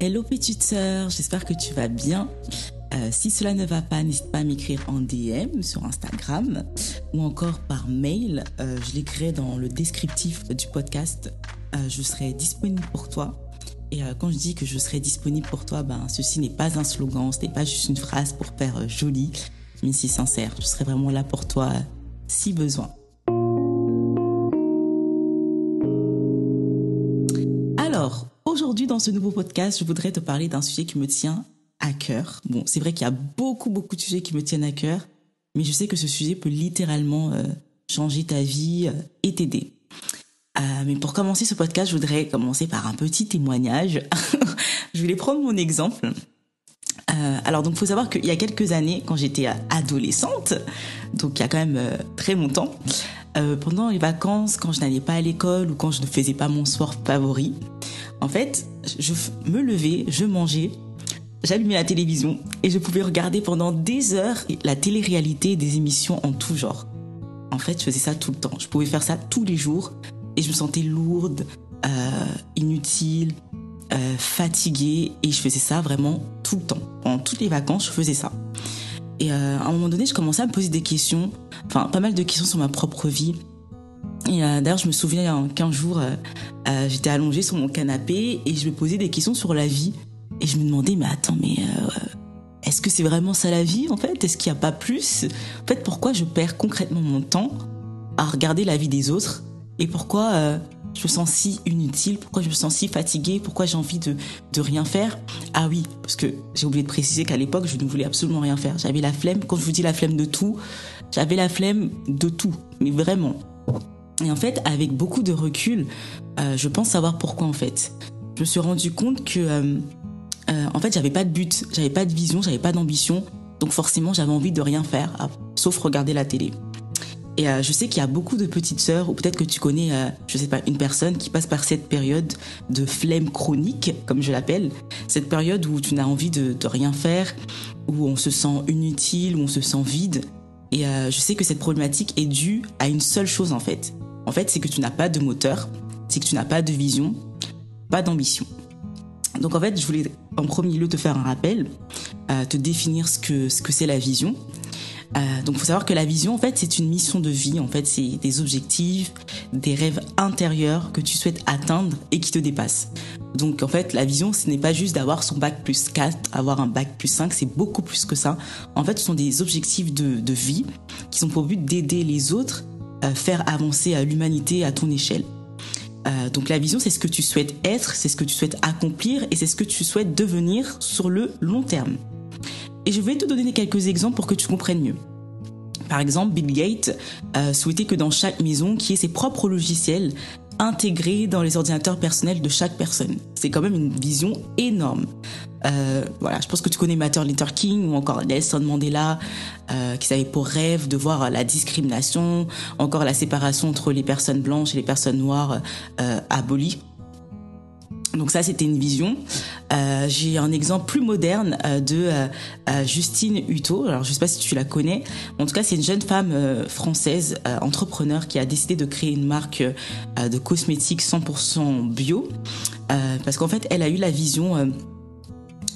Hello petite sœur, j'espère que tu vas bien. Euh, si cela ne va pas, n'hésite pas à m'écrire en DM sur Instagram ou encore par mail. Euh, je l'écrirai dans le descriptif du podcast. Euh, je serai disponible pour toi. Et quand je dis que je serai disponible pour toi, ben ceci n'est pas un slogan, ce n'est pas juste une phrase pour faire joli, mais c'est sincère. Je serai vraiment là pour toi si besoin. Alors, aujourd'hui dans ce nouveau podcast, je voudrais te parler d'un sujet qui me tient à cœur. Bon, c'est vrai qu'il y a beaucoup, beaucoup de sujets qui me tiennent à cœur, mais je sais que ce sujet peut littéralement euh, changer ta vie euh, et t'aider. Euh, mais pour commencer ce podcast, je voudrais commencer par un petit témoignage. je voulais prendre mon exemple. alors donc, faut savoir qu'il y a quelques années, quand j'étais adolescente, donc il y a quand même très longtemps, pendant les vacances, quand je n'allais pas à l'école ou quand je ne faisais pas mon sport favori, en fait, je me levais, je mangeais j'allumais la télévision et je pouvais regarder pendant des heures la télé-réalité des émissions en tout genre. En fait, je faisais ça tout le temps. Je pouvais faire ça tous les jours et je me sentais lourde, euh, inutile, euh, fatiguée et je faisais ça vraiment tout le temps. Pendant toutes les vacances, je faisais ça. Et euh, à un moment donné, je commençais à me poser des questions, enfin pas mal de questions sur ma propre vie. Et d'ailleurs, je me souviens, qu'un jour, j'étais allongée sur mon canapé et je me posais des questions sur la vie. Et je me demandais, mais attends, mais euh, est-ce que c'est vraiment ça la vie en fait? Est-ce qu'il n'y a pas plus? En fait, pourquoi je perds concrètement mon temps à regarder la vie des autres? Et pourquoi euh, je me sens si inutile? Pourquoi je me sens si fatiguée? Pourquoi j'ai envie de, de rien faire? Ah oui, parce que j'ai oublié de préciser qu'à l'époque, je ne voulais absolument rien faire. J'avais la flemme, quand je vous dis la flemme de tout, j'avais la flemme de tout, mais vraiment. Et en fait, avec beaucoup de recul, euh, je pense savoir pourquoi en fait. Je me suis rendu compte que euh, en fait, j'avais pas de but, j'avais pas de vision, j'avais pas d'ambition. Donc forcément, j'avais envie de rien faire, sauf regarder la télé. Et euh, je sais qu'il y a beaucoup de petites sœurs, ou peut-être que tu connais, euh, je sais pas, une personne qui passe par cette période de flemme chronique, comme je l'appelle. Cette période où tu n'as envie de, rien faire, où on se sent inutile, où on se sent vide. Et je sais que cette problématique est due à une seule chose en fait. En fait, c'est que tu n'as pas de moteur, c'est que tu n'as pas de vision, pas d'ambition. Donc en fait, je voulais en premier lieu te faire un rappel, euh, te définir ce que ce que c'est la vision. Euh, donc faut savoir que la vision en fait c'est une mission de vie, en fait c'est des objectifs, des rêves intérieurs que tu souhaites atteindre et qui te dépassent. Donc en fait la vision ce n'est pas juste d'avoir son bac plus 4, avoir un bac plus 5, c'est beaucoup plus que ça. En fait ce sont des objectifs de, de vie qui sont pour but d'aider les autres, faire avancer à l'humanité à ton échelle. Euh, donc la vision, c'est ce que tu souhaites être, c'est ce que tu souhaites accomplir et c'est ce que tu souhaites devenir sur le long terme. Et je vais te donner quelques exemples pour que tu comprennes mieux. Par exemple, Bill Gates euh, souhaitait que dans chaque maison, qui ait ses propres logiciels intégrés dans les ordinateurs personnels de chaque personne. C'est quand même une vision énorme. Euh, voilà, je pense que tu connais Martin Luther King ou encore Nelson Mandela, euh, qui avait pour rêve de voir la discrimination, encore la séparation entre les personnes blanches et les personnes noires euh, abolies. Donc ça, c'était une vision. Euh, J'ai un exemple plus moderne euh, de euh, euh, Justine Hutto. Alors, je sais pas si tu la connais. En tout cas, c'est une jeune femme française, entrepreneur, qui a décidé de créer une marque de cosmétiques 100% bio. parce qu'en fait, elle a eu la vision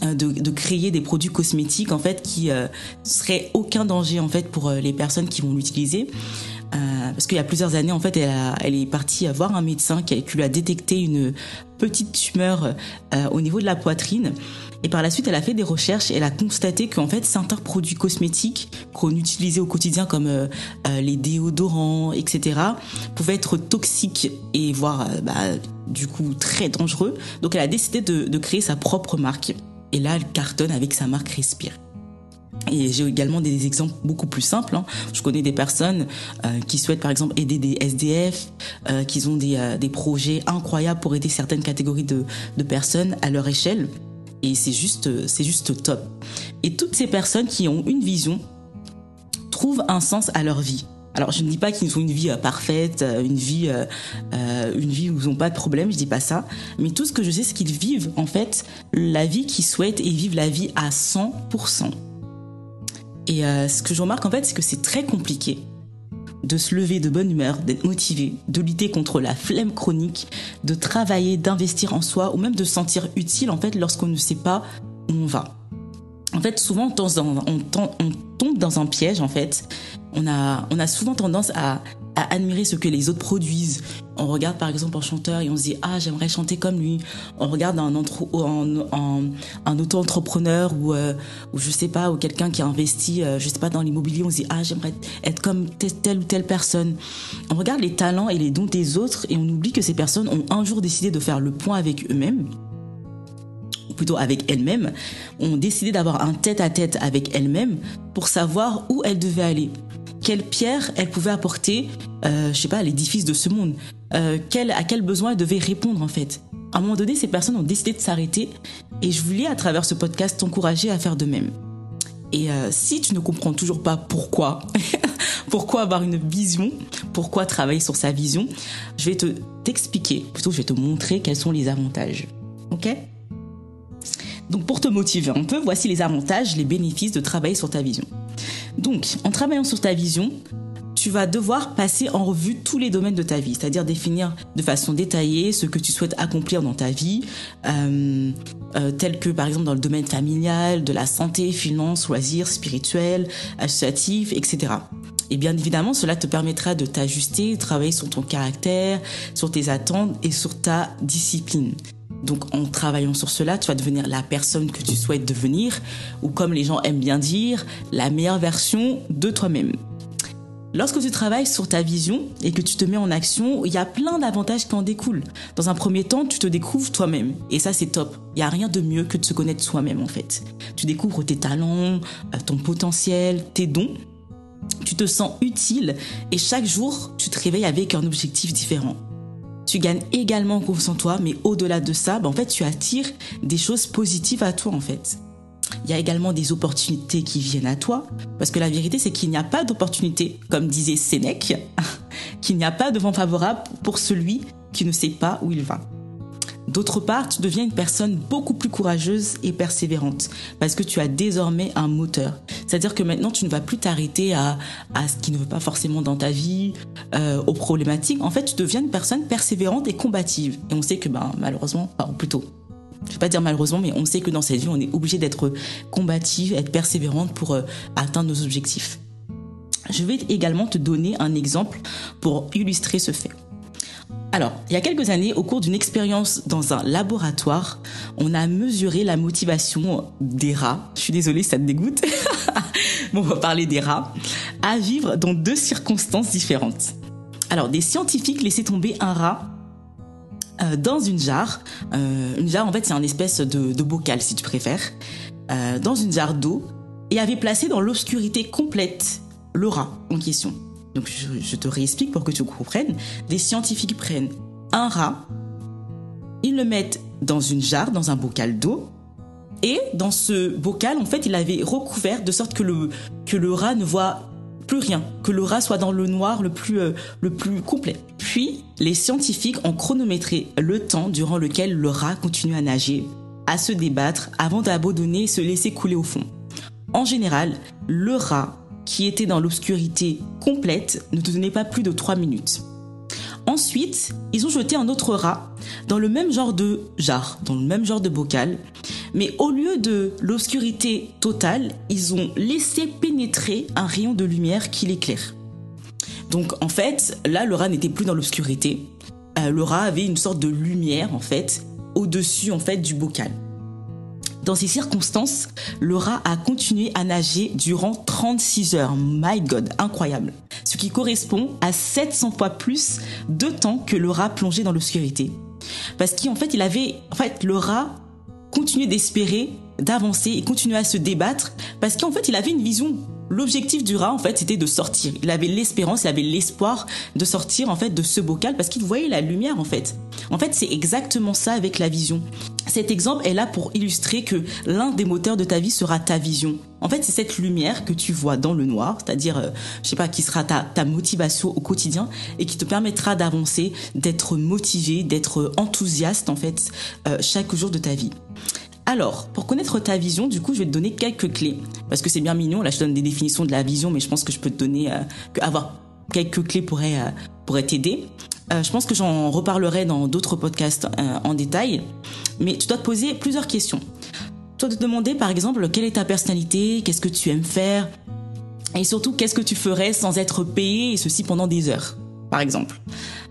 de, de, créer des produits cosmétiques en fait qui euh, seraient aucun danger en fait pour les personnes qui vont l'utiliser euh, parce qu'il y a plusieurs années, en fait, elle est partie voir un médecin qui, lui a détecté une petite tumeur euh, au niveau de la poitrine. Et par la suite, elle a fait des recherches et elle a constaté qu'en fait, certains produits cosmétiques qu'on utilisait au quotidien, comme euh, les déodorants, etc., pouvaient être toxiques et voire, bah, du coup, très dangereux. Donc, elle a décidé de, de créer sa propre marque. Et là, elle cartonne avec sa marque Respire. Et j'ai également des exemples beaucoup plus simples. Hein. Je connais des personnes euh, qui souhaitent par exemple aider des SDF, euh, qui ont des, euh, des, projets incroyables pour aider certaines catégories de, personnes à leur échelle. Et c'est juste, c'est juste top. Et toutes ces personnes qui ont une vision trouvent un sens à leur vie. Alors je ne dis pas qu'ils ont une vie parfaite, une vie, une vie où ils n'ont pas de problème, je dis pas ça. Mais tout ce que je sais, c'est qu'ils vivent en fait la vie qu'ils souhaitent et vivent la vie à 100%. Et euh, ce que je remarque en fait, c'est que c'est très compliqué de se lever de bonne humeur, d'être motivé, de lutter contre la flemme chronique, de travailler, d'investir en soi ou même de se sentir utile en fait lorsqu'on ne sait pas où on va. En fait, souvent on tombe dans un piège en fait. On a, on a souvent tendance à à admirer ce que les autres produisent. On regarde par exemple un chanteur et on se dit ah j'aimerais chanter comme lui. On regarde un, un, auto-entrepreneur ou, euh, ou je sais pas ou quelqu'un qui a investi euh, je sais pas dans l'immobilier on se dit ah j'aimerais être comme telle ou telle personne. On regarde les talents et les dons des autres et on oublie que ces personnes ont un jour décidé de faire le point avec eux-mêmes plutôt avec elles-mêmes, ont décidé d'avoir un tête-à-tête avec elles-mêmes pour savoir où elles devaient aller quelle pierre elle pouvait apporter, euh, je sais pas, à l'édifice de ce monde. Euh, à quel besoin elle devait répondre en fait. À un moment donné, ces personnes ont décidé de s'arrêter et je voulais à travers ce podcast t'encourager à faire de même. Et euh, si tu ne comprends toujours pas pourquoi, pourquoi avoir une vision, pourquoi travailler sur sa vision, je vais te t'expliquer, plutôt je vais te montrer quels sont les avantages. Ok? Donc pour te motiver un peu, voici les avantages, les bénéfices de travailler sur ta vision. Donc, en travaillant sur ta vision, tu vas devoir passer en revue tous les domaines de ta vie, c'est-à-dire définir de façon détaillée ce que tu souhaites accomplir dans ta vie, euh, euh, tel que par exemple dans le domaine familial, de la santé, finances, loisirs, spirituels, associatifs, etc. Et bien évidemment, cela te permettra de t'ajuster, de travailler sur ton caractère, sur tes attentes et sur ta discipline. Donc en travaillant sur cela, tu vas devenir la personne que tu souhaites devenir, ou comme les gens aiment bien dire, la meilleure version de toi-même. Lorsque tu travailles sur ta vision et que tu te mets en action, il y a plein d'avantages qui en découlent. Dans un premier temps, tu te découvres toi-même. Et ça, c'est top. Il n'y a rien de mieux que de se connaître soi-même, en fait. Tu découvres tes talents, euh, ton potentiel, tes dons. Tu te sens utile et chaque jour, tu te réveilles avec un objectif différent tu gagnes également confiance en toi, mais au-delà de ça, bah, en fait, tu attires des choses positives à toi, en fait. Il y a également des opportunités qui viennent à toi, parce que la vérité, c'est qu'il n'y a pas d'opportunité, comme disait Sénèque, qu'il n'y a pas de vent favorable pour celui qui ne sait pas où il va. D'autre part, tu deviens une personne beaucoup plus courageuse et persévérante parce que tu as désormais un moteur. C'est-à-dire que maintenant, tu ne vas plus t'arrêter à, ce qui ne veut pas forcément dans ta vie, euh, aux problématiques. En fait, tu deviens une personne persévérante et combative. Et on sait que, ben, malheureusement, enfin, plutôt, je vais pas dire malheureusement, mais on sait que dans cette vie, on est obligé d'être combative, être persévérante pour euh, atteindre nos objectifs. Je vais également te donner un exemple pour illustrer ce fait. Alors, il y a quelques années, au cours d'une expérience dans un laboratoire, on a mesuré la motivation des rats. Je suis désolée, ça te dégoûte. bon, on va parler des rats. À vivre dans deux circonstances différentes. Alors, des scientifiques laissaient tomber un rat euh, dans une jarre. Euh, une jarre, en fait, c'est un espèce de, bocal, si tu préfères. Euh, dans une jarre d'eau. Et avaient placé dans l'obscurité complète le rat en question. Donc je, te réexplique pour que tu comprennes. Les scientifiques prennent un rat, ils le mettent dans une jarre, dans un bocal d'eau, et dans ce bocal, en fait, il avait recouvert de sorte que le, que le rat ne voit plus rien, que le rat soit dans le noir le plus, euh, le plus complet. Puis, les scientifiques ont chronométré le temps durant lequel le rat continue à nager, à se débattre avant d'abandonner et se laisser couler au fond. En général, le rat qui était dans l'obscurité complète ne tenait pas plus de 3 minutes. Ensuite, ils ont jeté un autre rat dans le même genre de jarre, dans le même genre de bocal, mais au lieu de l'obscurité totale, ils ont laissé pénétrer un rayon de lumière qui l'éclaire. Donc en fait, là, le rat n'était plus dans l'obscurité. Euh, le rat avait une sorte de lumière en fait au-dessus en fait du bocal. Dans ces circonstances, rat a continué à nager durant 36 heures. My God, incroyable. Ce qui correspond à 700 fois plus de temps que le rat plongé dans l'obscurité. Parce qu'en fait, il avait, en fait, le rat continuait d'espérer, d'avancer et continuait à se débattre parce qu'en fait, il avait une vision L'objectif du rat, en fait, c'était de sortir. Il avait l'espérance, il avait l'espoir de sortir, en fait, de ce bocal parce qu'il voyait la lumière, en fait. En fait, c'est exactement ça avec la vision. Cet exemple est là pour illustrer que l'un des moteurs de ta vie sera ta vision. En fait, c'est cette lumière que tu vois dans le noir, c'est-à-dire, euh, je sais pas, qui sera ta, ta motivation au quotidien et qui te permettra d'avancer, d'être motivé, d'être enthousiaste, en fait, euh, chaque jour de ta vie. Alors, pour connaître ta vision, du coup, je vais te donner quelques clés. Parce que c'est bien mignon, là je donne des définitions de la vision, mais je pense que je peux te donner, euh, avoir quelques clés pourraient pourraient t'aider. Je pense que j'en reparlerai dans d'autres podcasts en détail. Mais tu dois te poser plusieurs questions. Tu dois te demander par exemple quelle est ta personnalité, qu'est-ce que tu aimes faire, et surtout qu'est-ce que tu ferais sans être payé et ceci pendant des heures, par exemple.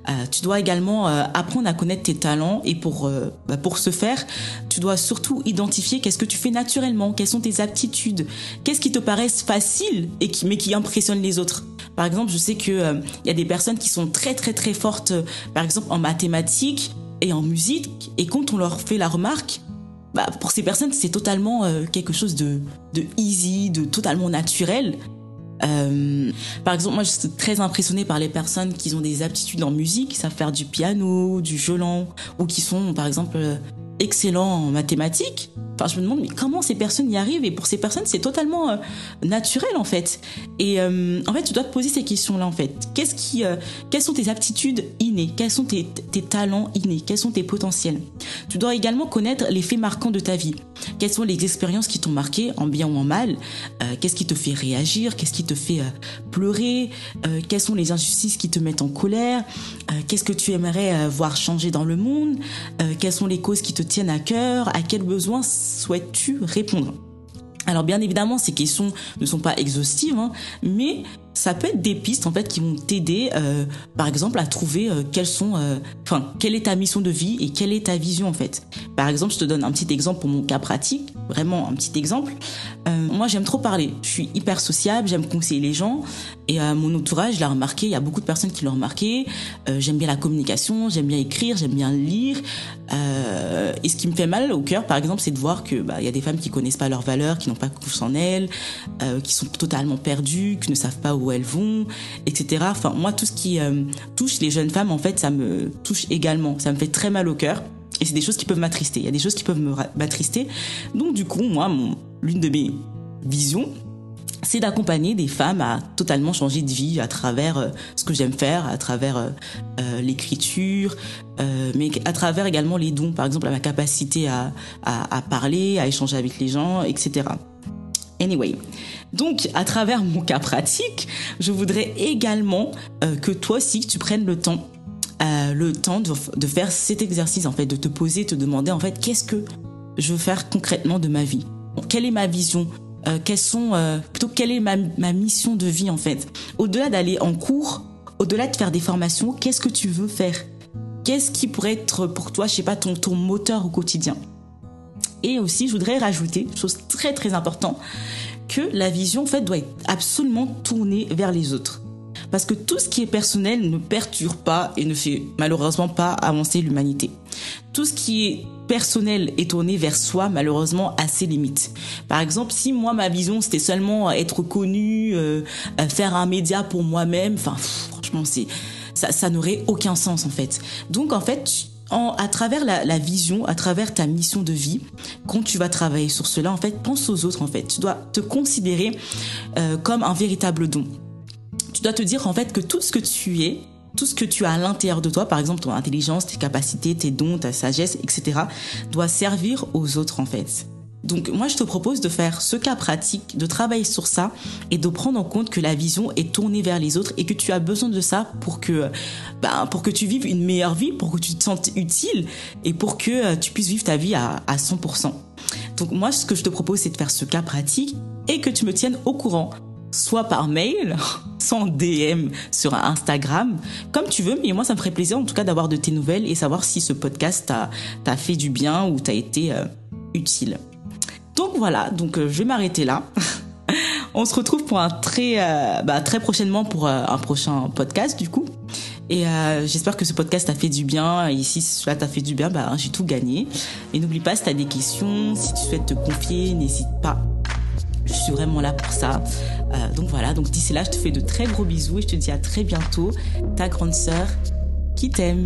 Euh, tu dois également euh, apprendre à connaître tes talents et pour euh, bah, pour ce faire, tu dois surtout identifier qu'est-ce que tu fais naturellement, quelles sont tes aptitudes, qu'est-ce qui te paraissent facile et qui mais qui impressionne les autres. Par exemple, je sais que il y a des personnes qui sont très très très fortes, par exemple en mathématiques et en musique, et quand on leur fait la remarque, bah, pour ces personnes, c'est totalement quelque chose de, de easy, de totalement naturel. Euh, par exemple, moi, je suis très impressionnée par les personnes qui ont des aptitudes en musique, qui savent faire du piano, du violon, ou qui sont, par exemple, excellents en mathématiques. Je me demande comment ces personnes y arrivent et pour ces personnes c'est totalement euh, naturel en fait. Et euh, en fait tu dois te poser ces questions là en fait. Qu'est-ce qui, euh, quelles sont tes aptitudes innées Quels sont tes, tes talents innés Quels sont tes potentiels Tu dois également connaître les faits marquants de ta vie. Quelles sont les expériences qui t'ont marqué en bien ou en mal Qu'est-ce qui te fait réagir Qu'est-ce qui te fait pleurer Quelles sont les injustices qui te mettent en colère Qu'est-ce que tu aimerais voir changer dans le monde Quelles sont les causes qui te tiennent à cœur À quels besoins souhaites-tu répondre? Alors bien évidemment, ces questions ne sont pas exhaustives, hein, mais ça peut être des pistes en fait qui vont t'aider, euh, par exemple, à trouver euh, quelles sont, euh, enfin, quelle est ta mission de vie et quelle est ta vision en fait. Par exemple, je te donne un petit exemple pour mon cas pratique, vraiment un petit exemple. moi, j'aime trop parler. Je suis hyper sociable, j'aime conseiller les gens et mon entourage l'a remarqué. Il y a beaucoup de personnes qui l'ont remarqué. j'aime bien la communication, j'aime bien écrire, j'aime bien lire. et ce qui me fait mal au cœur, par exemple, c'est de voir que bah, il y a des femmes qui connaissent pas leurs valeurs, qui n'ont pas confiance en elles, qui sont totalement perdues, qui ne savent pas où où elles vont, etc. Enfin, moi, tout ce qui euh, touche les jeunes femmes, en fait, ça me touche également. Ça me fait très mal au cœur. Et c'est des choses qui peuvent m'attrister. Il y a des choses qui peuvent m'attrister. Donc, du coup, moi, l'une de mes visions, c'est d'accompagner des femmes à totalement changer de vie à travers euh, ce que j'aime faire, à travers euh, l'écriture, mais à travers également les dons, par exemple, à ma capacité à, à parler, à échanger avec les gens, etc. Anyway, donc à travers mon cas pratique, je voudrais également euh, que toi aussi tu prennes le temps, euh, le temps de, faire cet exercice en fait, de te poser, te demander en fait qu'est-ce que je veux faire concrètement de ma vie, quelle est ma vision, euh, quelles sont plutôt quelle est ma, mission de vie en fait? Au-delà d'aller en cours, au-delà de faire des formations, qu'est-ce que tu veux faire? Qu'est-ce qui pourrait être pour toi, je sais pas, ton moteur au quotidien? Et aussi, je voudrais rajouter, chose très très importante, que la vision en fait doit être absolument tournée vers les autres. Parce que tout ce qui est personnel ne perturbe pas et ne fait malheureusement pas avancer l'humanité. Tout ce qui est personnel et tourné vers soi, malheureusement, a ses limites. Par exemple, si moi, ma vision, c'était seulement être connu, euh, faire un média pour moi-même, enfin, franchement, c'est ça, ça n'aurait aucun sens en fait. Donc en fait, à travers la, vision, à travers ta mission de vie, quand tu vas travailler sur cela, en fait, pense aux autres, en fait. Tu dois te considérer euh, comme un véritable don. Tu dois te dire, en fait, que tout ce que tu es, tout ce que tu as à l'intérieur de toi, par exemple ton intelligence, tes capacités, tes dons, ta sagesse, etc., doit servir aux autres, en fait. Donc moi je te propose de faire ce cas pratique, de travailler sur ça et de prendre en compte que la vision est tournée vers les autres et que tu as besoin de ça pour que ben, pour que tu vives une meilleure vie, pour que tu te sentes utile et pour que euh, tu puisses vivre ta vie à, à 100%. Donc moi ce que je te propose c'est de faire ce cas pratique et que tu me tiennes au courant soit par mail, sans DM sur Instagram, comme tu veux, mais moi ça me ferait plaisir en tout cas d'avoir de tes nouvelles et savoir si ce podcast t'a fait du bien ou t'a été euh, utile. Donc voilà, donc euh, je vais m'arrêter là. On se retrouve pour un très euh, bah, très prochainement pour euh, un prochain podcast du coup. Et j'espère que ce podcast t'a fait du bien. Et si cela t'a fait du bien, bah, j'ai tout gagné. Et n'oublie pas, si t'as des questions, si tu souhaites te confier, n'hésite pas. Je suis vraiment là pour ça. donc voilà, donc d'ici là, je te fais de très gros bisous et je te dis à très bientôt. Ta grande sœur qui t'aime.